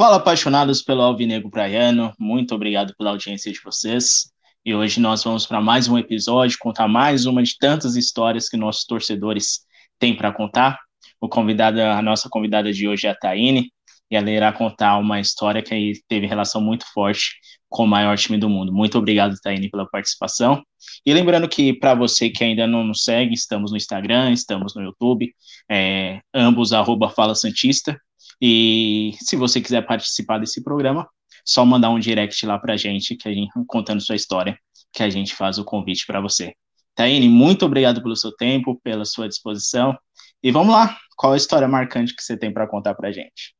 Fala, apaixonados pelo Alvinegro Praiano, muito obrigado pela audiência de vocês. E hoje nós vamos para mais um episódio, contar mais uma de tantas histórias que nossos torcedores têm para contar. O convidado, a nossa convidada de hoje é a Taine, e ela irá contar uma história que teve relação muito forte com o maior time do mundo. Muito obrigado, Taine, pela participação. E lembrando que, para você que ainda não nos segue, estamos no Instagram, estamos no YouTube, é, ambos arroba Fala Santista. E se você quiser participar desse programa, só mandar um direct lá para a gente, que a gente contando sua história, que a gente faz o convite para você. Taine, muito obrigado pelo seu tempo, pela sua disposição. E vamos lá, qual a história marcante que você tem para contar para a gente?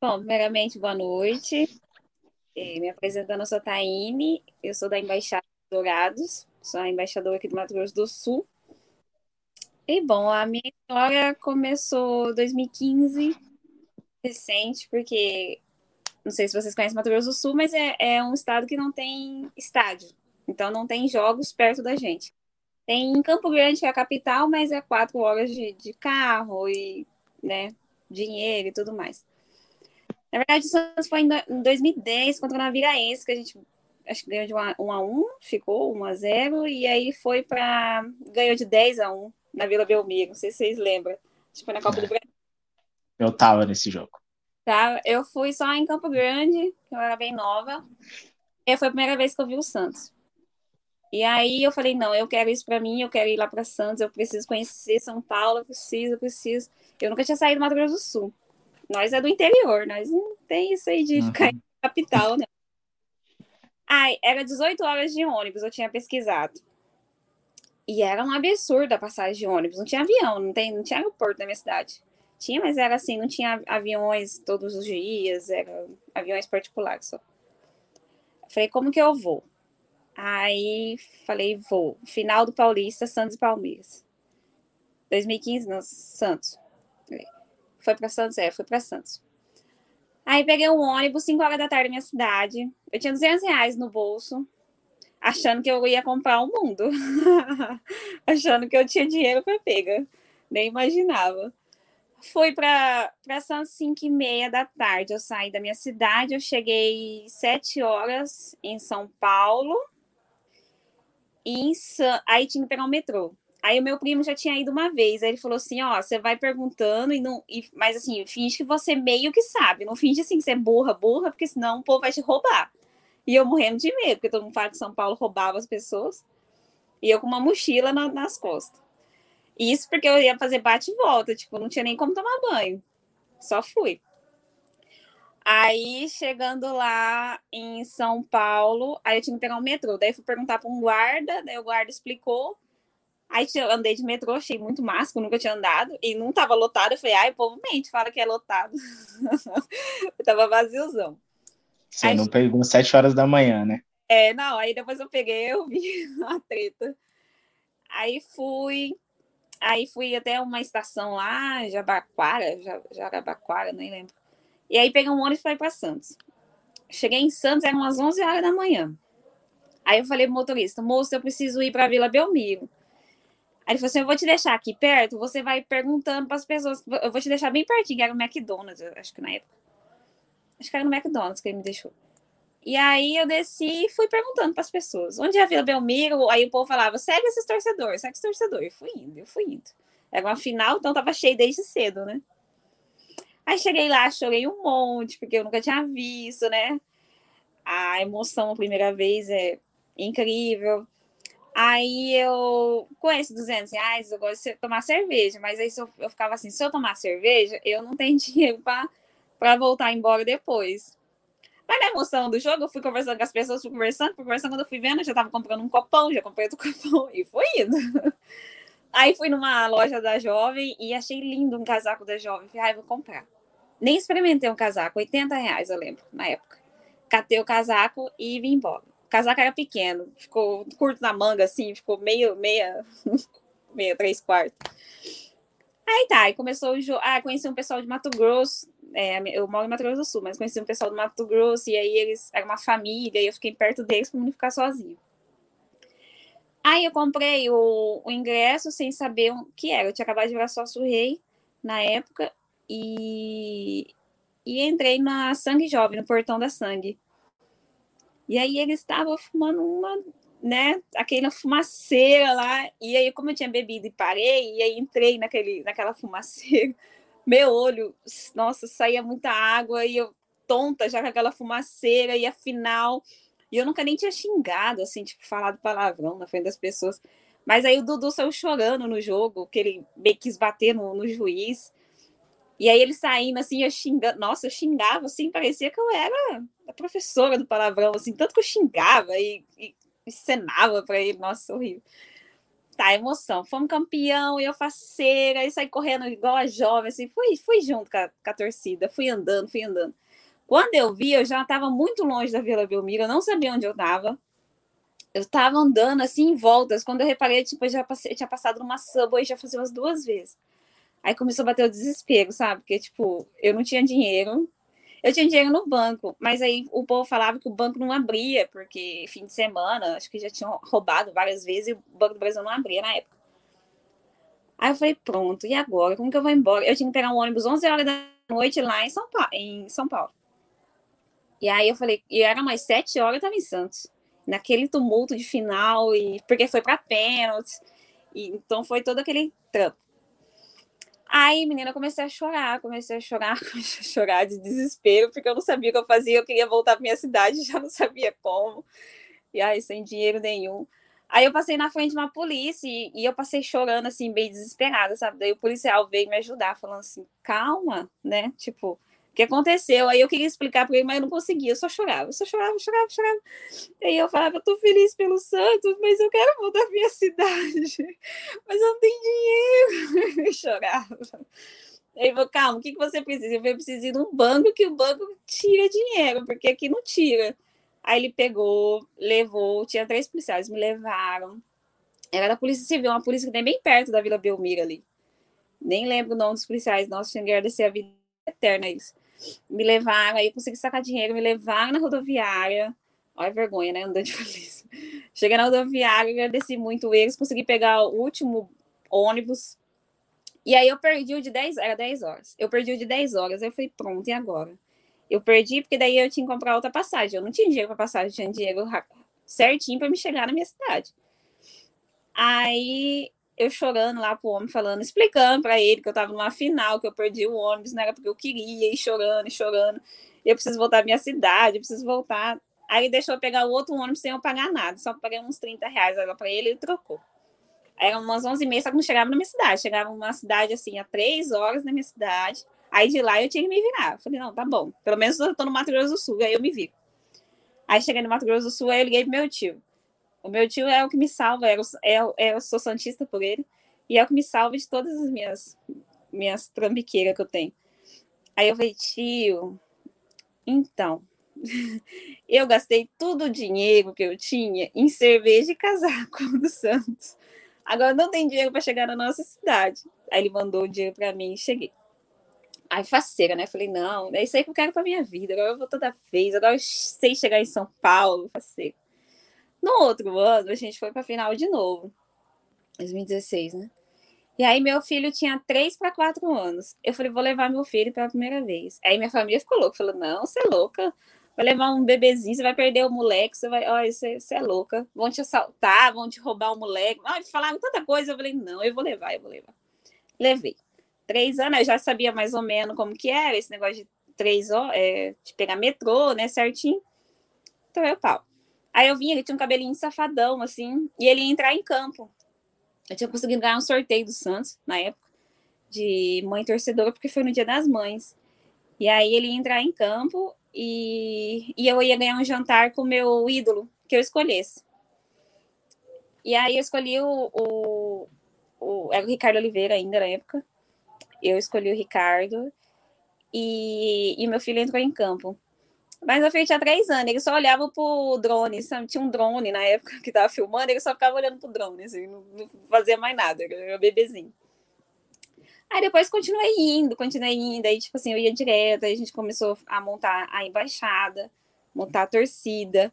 Bom, primeiramente, boa noite. É, me apresentando, eu sou Taine, eu sou da Embaixada Dourados, sou a embaixadora aqui do Mato Grosso do Sul. E, bom, a minha história começou em 2015, recente, porque não sei se vocês conhecem Mato Grosso do Sul, mas é, é um estado que não tem estádio, então não tem jogos perto da gente. Tem em Campo Grande, que é a capital, mas é quatro horas de, de carro e, né, dinheiro e tudo mais. Na verdade, o Santos foi em 2010 contra o Naviraense, que a gente acho que ganhou de 1 a 1 ficou 1 a 0 e aí foi para ganhou de 10 a 1 na Vila Belmiro, não sei se vocês lembram. Acho foi na Copa do Brasil. Eu tava nesse jogo. Tá, eu fui só em Campo Grande, que eu era bem nova. E foi a primeira vez que eu vi o Santos. E aí eu falei, não, eu quero isso para mim, eu quero ir lá para Santos, eu preciso conhecer São Paulo, eu preciso, eu preciso. Eu nunca tinha saído do Mato Grosso do Sul. Nós é do interior, nós não tem isso aí de uhum. ficar em capital, né? Ai, era 18 horas de ônibus, eu tinha pesquisado. E era um absurdo a passagem de ônibus. Não tinha avião, não, tem, não tinha aeroporto na minha cidade. Tinha, mas era assim, não tinha aviões todos os dias, eram aviões particulares só. Falei, como que eu vou? Aí falei, vou. Final do Paulista, Santos e Palmeiras. 2015, não, Santos. Foi para Santos? É, foi para Santos. Aí peguei um ônibus, 5 horas da tarde na minha cidade. Eu tinha 200 reais no bolso, achando que eu ia comprar o um mundo. achando que eu tinha dinheiro para pegar. Nem imaginava. Fui para Santos 5 e meia da tarde. Eu saí da minha cidade, eu cheguei 7 horas em São Paulo. E em San... aí tinha que pegar o metrô. Aí o meu primo já tinha ido uma vez. Aí ele falou assim: ó, você vai perguntando, e não. E, mas assim, finge que você meio que sabe. Não finge assim que você é burra, burra, porque senão o povo vai te roubar. E eu morrendo de medo, porque todo mundo fala que São Paulo roubava as pessoas. E eu com uma mochila na, nas costas. Isso porque eu ia fazer bate e volta, tipo, não tinha nem como tomar banho. Só fui. Aí, chegando lá em São Paulo, aí eu tinha que pegar um metrô. Daí fui perguntar para um guarda, daí o guarda explicou. Aí eu andei de metrô, achei muito massa, nunca tinha andado, e não tava lotado. Eu falei, ai, o povo mente, fala que é lotado. eu tava vaziozão. Você aí, não pegou sete horas da manhã, né? É, não, aí depois eu peguei, eu vi a treta. Aí fui, aí fui até uma estação lá, Jabaquara, Jarabaquara, nem lembro. E aí peguei um ônibus para ir para Santos. Cheguei em Santos, eram umas 11 horas da manhã. Aí eu falei pro motorista, moço, eu preciso ir para Vila Belmiro. Aí ele falou assim: eu vou te deixar aqui perto, você vai perguntando para as pessoas. Eu vou te deixar bem pertinho, que era o McDonald's, acho que na época. Acho que era no McDonald's que ele me deixou. E aí eu desci e fui perguntando para as pessoas: onde é a Vila Belmiro? Aí o povo falava: segue esses torcedores, segue esses torcedores. Eu fui indo, eu fui indo. Era uma final, então tava cheio desde cedo, né? Aí cheguei lá, chorei um monte, porque eu nunca tinha visto, né? A emoção a primeira vez é incrível. Aí eu, com esses 200 reais, eu gosto de tomar cerveja, mas aí eu, eu ficava assim: se eu tomar cerveja, eu não tenho dinheiro para voltar embora depois. Mas na emoção do jogo, eu fui conversando com as pessoas, fui conversando, fui conversando, quando eu fui vendo, eu já tava comprando um copão, já comprei outro copão, e fui indo. Aí fui numa loja da Jovem e achei lindo um casaco da Jovem. Falei, ah, vou comprar. Nem experimentei um casaco, 80 reais, eu lembro, na época. Catei o casaco e vim embora o casaco era pequeno, ficou curto na manga, assim, ficou meio, meia, meia, três quartos. Aí tá, aí começou o jogo. Ah, conheci um pessoal de Mato Grosso. É, eu moro em Mato Grosso do Sul, mas conheci um pessoal do Mato Grosso, e aí eles eram uma família, e eu fiquei perto deles para não ficar sozinho. Aí eu comprei o, o, ingresso sem saber o que era. Eu tinha acabado de virar sócio rei na época, e e entrei na Sangue Jovem, no Portão da Sangue. E aí ele estava fumando uma, né, aquela fumaceira lá, e aí como eu tinha bebido e parei, e aí entrei naquele, naquela fumaceira, meu olho, nossa, saía muita água, e eu tonta já com aquela fumaceira, e afinal, e eu nunca nem tinha xingado, assim, tipo, falado palavrão na frente das pessoas, mas aí o Dudu saiu chorando no jogo, que ele meio quis bater no, no juiz, e aí ele saindo assim, eu xingando, nossa, eu xingava assim, parecia que eu era a professora do palavrão, assim, tanto que eu xingava e, e encenava para ele, nossa, horrível. Tá, emoção. Fomos campeão eu faceira, e saí correndo igual a jovem, assim, fui, fui junto com a, com a torcida, fui andando, fui andando. Quando eu vi, eu já estava muito longe da Vila Belmiro, eu não sabia onde eu estava. Eu estava andando assim em voltas. Quando eu reparei, tipo, eu já passei, eu tinha passado numa subway já fazia umas duas vezes. Aí começou a bater o desespero, sabe? Porque, tipo, eu não tinha dinheiro. Eu tinha dinheiro no banco, mas aí o povo falava que o banco não abria, porque fim de semana, acho que já tinham roubado várias vezes e o Banco do Brasil não abria na época. Aí eu falei, pronto, e agora? Como que eu vou embora? Eu tinha que pegar um ônibus 11 horas da noite lá em São Paulo. Em São Paulo. E aí eu falei, e era mais 7 horas, eu tava em Santos. Naquele tumulto de final, e porque foi para pênaltis. E, então foi todo aquele trampo. Aí, menina, eu comecei a chorar, comecei a chorar, comecei a chorar de desespero, porque eu não sabia o que eu fazia, eu queria voltar para minha cidade, já não sabia como. E aí, sem dinheiro nenhum. Aí eu passei na frente de uma polícia e, e eu passei chorando, assim, bem desesperada, sabe? Daí o policial veio me ajudar, falando assim, calma, né? Tipo, que aconteceu. Aí eu queria explicar para ele, mas eu não conseguia, eu só chorava, eu só chorava, chorava, chorava. Aí eu falava, eu tô feliz pelo Santos, mas eu quero voltar à minha cidade, mas eu não tenho dinheiro. Eu chorava. Aí falou, calma, o que, que você precisa? Eu falei, preciso ir num banco que o banco tira dinheiro, porque aqui não tira. Aí ele pegou, levou, tinha três policiais, me levaram. Era da Polícia Civil, uma polícia que tem bem perto da Vila Belmira ali. Nem lembro o nome dos policiais, nossa, tinha que agradecer a vida eterna isso me levaram, aí eu consegui sacar dinheiro, me levaram na rodoviária. Olha a vergonha, né? Andando de polícia. Cheguei na rodoviária, agradeci muito eles, consegui pegar o último ônibus. E aí eu perdi o de 10, era 10 horas. Eu perdi o de 10 horas, aí eu falei, pronto, e agora? Eu perdi porque daí eu tinha que comprar outra passagem. Eu não tinha dinheiro para passagem, tinha dinheiro certinho para me chegar na minha cidade. Aí eu chorando lá pro homem, falando, explicando para ele que eu tava numa final, que eu perdi o ônibus, não era porque eu queria, e chorando, e chorando. Eu preciso voltar à minha cidade, eu preciso voltar. Aí deixou eu pegar o outro ônibus sem eu pagar nada, só paguei uns 30 reais para ele e trocou. Aí eram umas 11 e meia, só que não chegava na minha cidade. Chegava numa cidade, assim, a três horas na minha cidade. Aí de lá eu tinha que me virar. falei, não, tá bom. Pelo menos eu tô no Mato Grosso do Sul, aí eu me vi. Aí cheguei no Mato Grosso do Sul, aí eu liguei pro meu tio. O meu tio é o que me salva, é, é, é, eu sou santista por ele, e é o que me salva de todas as minhas, minhas trambiqueiras que eu tenho. Aí eu falei, tio, então, eu gastei todo o dinheiro que eu tinha em cerveja e casaco do Santos. Agora não tem dinheiro para chegar na nossa cidade. Aí ele mandou o dinheiro para mim e cheguei. Aí faceira, né? Falei, não, é isso aí que eu quero para minha vida. Agora eu vou toda vez. Agora eu sei chegar em São Paulo, faceira. No outro ano, a gente foi para final de novo. 2016, né? E aí meu filho tinha 3 para 4 anos. Eu falei, vou levar meu filho pela primeira vez. Aí minha família ficou louca, falou: "Não, você é louca. Vai levar um bebezinho, você vai perder o moleque, você vai, olha, você, você é louca. Vão te assaltar, vão te roubar o moleque. Ah, falaram tanta coisa, eu falei: "Não, eu vou levar, eu vou levar". Levei. Três anos, eu já sabia mais ou menos como que era esse negócio de três horas, é, de pegar metrô, né, certinho. Então eu pau. Aí eu vinha, ele tinha um cabelinho safadão, assim, e ele ia entrar em campo. Eu tinha conseguido ganhar um sorteio do Santos, na época, de mãe torcedora, porque foi no Dia das Mães. E aí ele ia entrar em campo e, e eu ia ganhar um jantar com o meu ídolo, que eu escolhesse. E aí eu escolhi o, o, o, Era o Ricardo Oliveira ainda na época. Eu escolhi o Ricardo e, e meu filho entrou em campo. Mas eu fiz tinha três anos, ele só olhava pro drone, sabe? Tinha um drone na época que tava filmando, ele só ficava olhando pro drone, assim, não, não fazia mais nada, era bebezinho. Aí depois continuei indo, continuei indo, aí tipo assim, eu ia direto, aí a gente começou a montar a embaixada, montar a torcida.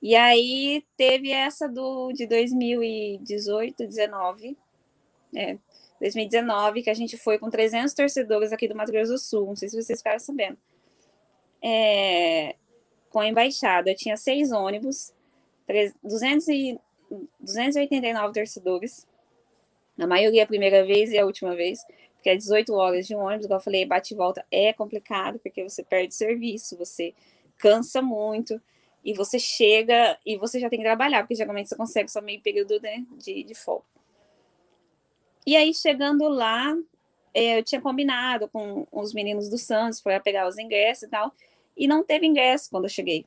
E aí teve essa do de 2018, 19, é, 2019, que a gente foi com 300 torcedores aqui do Mato Grosso do Sul, não sei se vocês ficaram sabendo é, com a embaixada. Eu tinha seis ônibus, 200 e, 289 torcedores. Na maioria a primeira vez e a última vez, porque é 18 horas de um ônibus, igual eu falei, bate e volta é complicado, porque você perde serviço, você cansa muito, e você chega e você já tem que trabalhar, porque geralmente você consegue só meio período né, de, de folga. E aí, chegando lá, é, eu tinha combinado com os meninos do Santos para pegar os ingressos e tal, e não teve ingresso quando eu cheguei.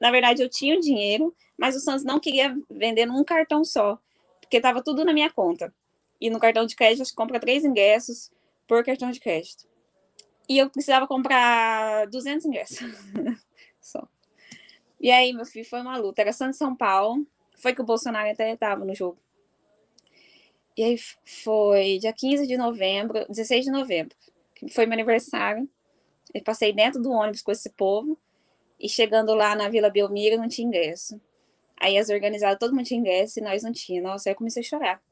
Na verdade, eu tinha o dinheiro, mas o Santos não queria vender num cartão só, porque estava tudo na minha conta. E no cartão de crédito, você compra três ingressos por cartão de crédito. E eu precisava comprar 200 ingressos. só. E aí, meu filho, foi uma luta. Era Santos São Paulo. Foi que o Bolsonaro até estava no jogo. E aí foi dia 15 de novembro, 16 de novembro, que foi meu aniversário. Eu passei dentro do ônibus com esse povo. E chegando lá na Vila Belmiro, não tinha ingresso. Aí as organizadas, todo mundo tinha ingresso e nós não tinha. Nossa, aí eu comecei a chorar.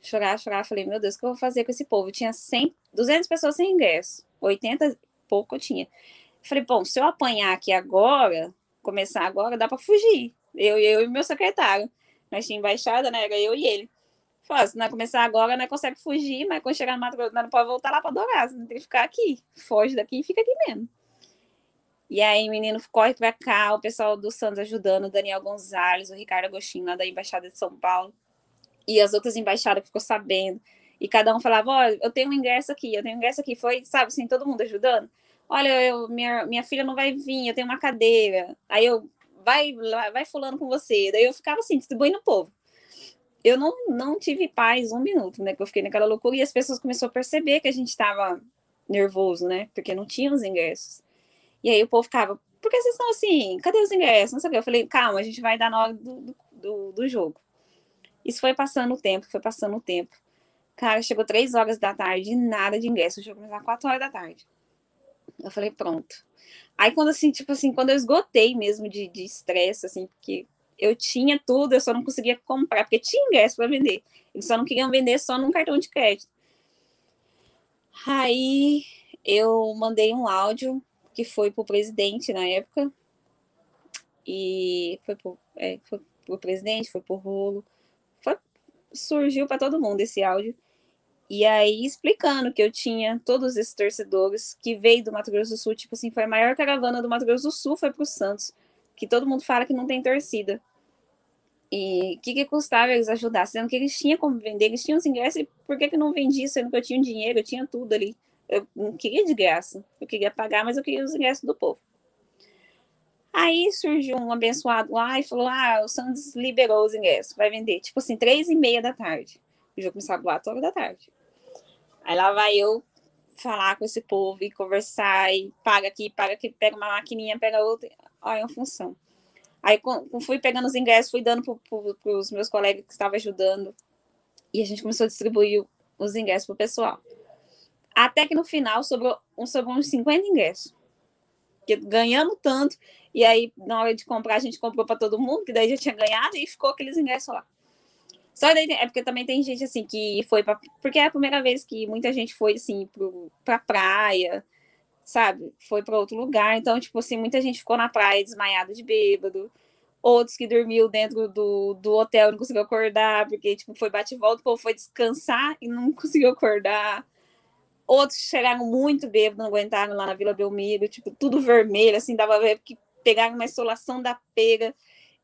Chorar, chorar. Falei, meu Deus, o que eu vou fazer com esse povo? Tinha 100, 200 pessoas sem ingresso. 80 pouco eu tinha. Falei, bom, se eu apanhar aqui agora, começar agora, dá para fugir. Eu, eu e meu secretário. Nós tínhamos embaixada, né? Era eu e ele. Se não começar agora, não consegue fugir, mas quando chegar no Mato Grosso, não pode voltar lá para Dourados, não tem que ficar aqui. Foge daqui e fica aqui mesmo. E aí, menino corre para cá, o pessoal do Santos ajudando, o Daniel Gonzalez, o Ricardo Agostinho, lá da Embaixada de São Paulo, e as outras embaixadas que ficou sabendo. E cada um falava: oh, eu tenho um ingresso aqui, eu tenho um ingresso aqui. Foi, sabe, assim, todo mundo ajudando. Olha, eu, minha, minha filha não vai vir, eu tenho uma cadeira. Aí eu, vai, vai fulano com você. Daí eu ficava assim, distribuindo o povo. Eu não, não tive paz um minuto, né? Que eu fiquei naquela loucura e as pessoas começaram a perceber que a gente estava nervoso, né? Porque não tinha os ingressos. E aí o povo ficava, por que vocês estão assim? Cadê os ingressos? Não sei o que. Eu falei, calma, a gente vai dar na hora do, do, do jogo. Isso foi passando o tempo, foi passando o tempo. Cara, chegou três horas da tarde, nada de ingresso. O jogo começou às quatro horas da tarde. Eu falei, pronto. Aí quando assim, tipo assim, quando eu esgotei mesmo de estresse, assim, porque eu tinha tudo, eu só não conseguia comprar, porque tinha ingresso para vender. Eles só não queriam vender só num cartão de crédito. Aí eu mandei um áudio que foi para o presidente na época. E foi para é, pro presidente, foi pro rolo. Foi, surgiu para todo mundo esse áudio. E aí explicando que eu tinha todos esses torcedores que veio do Mato Grosso do Sul, tipo assim, foi a maior caravana do Mato Grosso do Sul, foi para o Santos, que todo mundo fala que não tem torcida. E o que, que custava eles ajudar? Sendo que eles tinham como vender, eles tinham os ingressos, e por que, que não vendia, sendo que eu tinha dinheiro, eu tinha tudo ali. Eu não queria de graça. Eu queria pagar, mas eu queria os ingressos do povo. Aí surgiu um abençoado lá e falou: Ah, o Santos liberou os ingressos, vai vender. Tipo assim, três e meia da tarde. O jogo começava quatro horas da tarde. Aí lá vai eu falar com esse povo e conversar e paga aqui, paga aqui, pega uma maquininha, pega outra. Olha, é uma função. Aí fui pegando os ingressos, fui dando para os meus colegas que estavam ajudando. E a gente começou a distribuir os ingressos para o pessoal. Até que no final sobrou, sobrou uns 50 ingressos. Que, ganhando tanto. E aí, na hora de comprar, a gente comprou para todo mundo, que daí já tinha ganhado e ficou aqueles ingressos lá. Só daí, é porque também tem gente assim que foi para. Porque é a primeira vez que muita gente foi assim para praia, sabe? Foi para outro lugar. Então, tipo assim, muita gente ficou na praia desmaiado de bêbado. Outros que dormiu dentro do, do hotel não conseguiu acordar, porque tipo, foi bate e volta, o povo foi descansar e não conseguiu acordar. Outros chegaram muito bêbados, não aguentaram lá na Vila Belmiro, tipo, tudo vermelho, assim, dava ver que pegaram uma insolação da pega.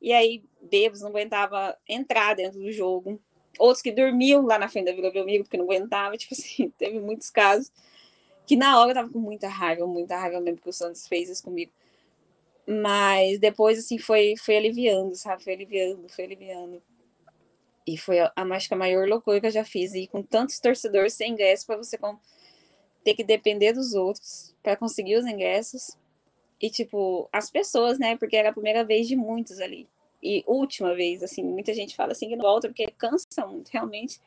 E aí, bêbados não aguentava entrar dentro do jogo. Outros que dormiam lá na frente da Vila Belmiro, porque não aguentava, tipo assim, teve muitos casos. Que na hora eu tava com muita raiva, muita raiva mesmo, que o Santos fez isso comigo. Mas depois, assim, foi, foi aliviando, sabe? Foi aliviando, foi aliviando. E foi a, a, acho que a maior loucura que eu já fiz. E com tantos torcedores sem ingresso para você ter que depender dos outros para conseguir os ingressos. E, tipo, as pessoas, né? Porque era a primeira vez de muitos ali. E última vez, assim, muita gente fala assim que não volta porque cansa muito. Realmente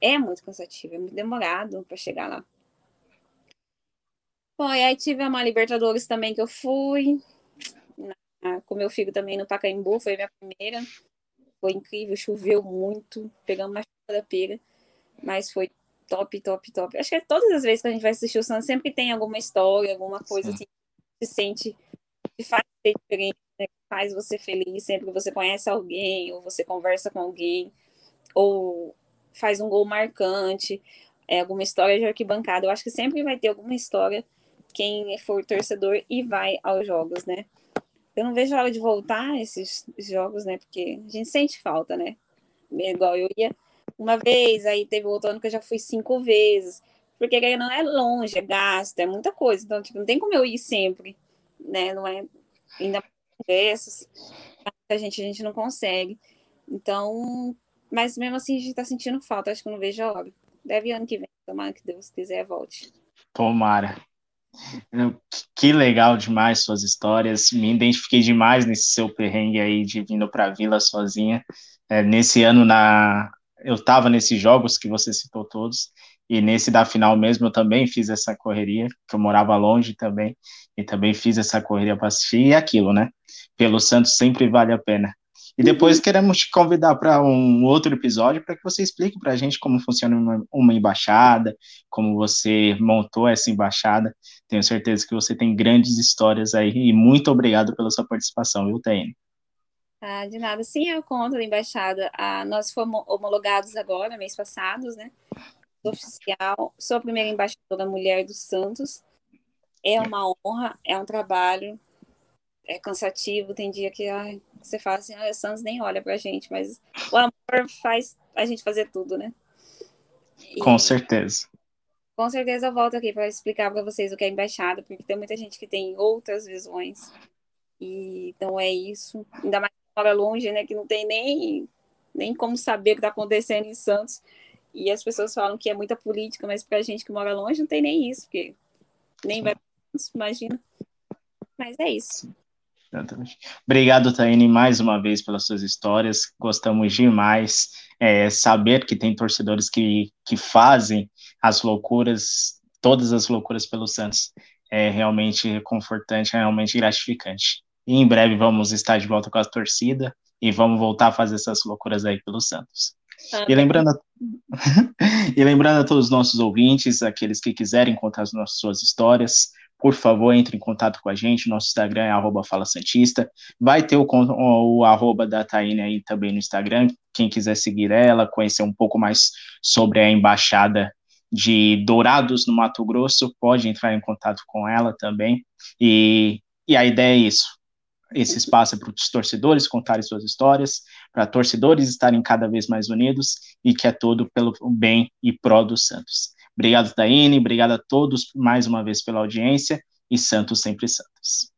é muito cansativo, é muito demorado para chegar lá. Bom, e aí tive uma Libertadores também que eu fui. Na, com meu filho também no Pacaembu, foi a minha primeira. Foi incrível, choveu muito, pegamos uma chuva da pega, mas foi top, top, top. Acho que é todas as vezes que a gente vai assistir o Santos, sempre tem alguma história, alguma coisa Sim. assim, se sente que faz ser diferente, né? que faz você feliz sempre que você conhece alguém, ou você conversa com alguém, ou faz um gol marcante, é, alguma história de arquibancada. Eu acho que sempre vai ter alguma história quem for torcedor e vai aos jogos, né? Eu não vejo a hora de voltar esses jogos, né? Porque a gente sente falta, né? Igual eu ia uma vez, aí teve outro ano que eu já fui cinco vezes. Porque não é longe, é gasto, é muita coisa. Então, tipo, não tem como eu ir sempre, né? Não é ainda congressos, a gente, a gente não consegue. Então, mas mesmo assim a gente tá sentindo falta, acho que eu não vejo a hora. Deve ano que vem, tomara que Deus quiser volte. Tomara. Que legal demais suas histórias. Me identifiquei demais nesse seu perrengue aí de vindo para a vila sozinha. É, nesse ano na eu estava nesses jogos que você citou todos e nesse da final mesmo eu também fiz essa correria, que eu morava longe também e também fiz essa correria para assistir e aquilo, né? Pelo Santos sempre vale a pena. E depois uhum. queremos te convidar para um outro episódio para que você explique para a gente como funciona uma, uma, embaixada, como você montou essa embaixada. Tenho certeza que você tem grandes histórias aí e muito obrigado pela sua participação, viu, Taine? Ah, de nada. Sim, eu conto da embaixada. Ah, nós fomos homologados agora, mês passados, né? Oficial. Sou a primeira embaixadora mulher dos Santos. É uma honra, é um trabalho, é cansativo. Tem dia que ai, você fala assim, ah, o Santos nem olha pra gente, mas o amor faz a gente fazer tudo, né? E, com certeza. Com certeza eu volto aqui para explicar para vocês o que é embaixada, porque tem muita gente que tem outras visões. E então é isso. Ainda mais mora longe, né? Que não tem nem, nem como saber o que está acontecendo em Santos. E as pessoas falam que é muita política, mas para a gente que mora longe não tem nem isso, porque nem vai imagina. Mas é isso. Exatamente. Obrigado, Taine, mais uma vez pelas suas histórias. Gostamos demais é, saber que tem torcedores que, que fazem as loucuras, todas as loucuras pelo Santos. É realmente reconfortante, é realmente gratificante. E em breve vamos estar de volta com a torcida e vamos voltar a fazer essas loucuras aí pelo Santos. Ah, e lembrando, a... e lembrando a todos os nossos ouvintes, aqueles que quiserem contar as nossas suas histórias, por favor, entre em contato com a gente. Nosso Instagram é arroba Fala Santista. Vai ter o, o, o arroba da Taine aí também no Instagram. Quem quiser seguir ela, conhecer um pouco mais sobre a embaixada de Dourados, no Mato Grosso, pode entrar em contato com ela também. E, e a ideia é isso. Esse espaço é para os torcedores contarem suas histórias, para torcedores estarem cada vez mais unidos e que é todo pelo bem e pró dos Santos. Obrigado, Taine. Obrigado a todos mais uma vez pela audiência. E Santos sempre Santos.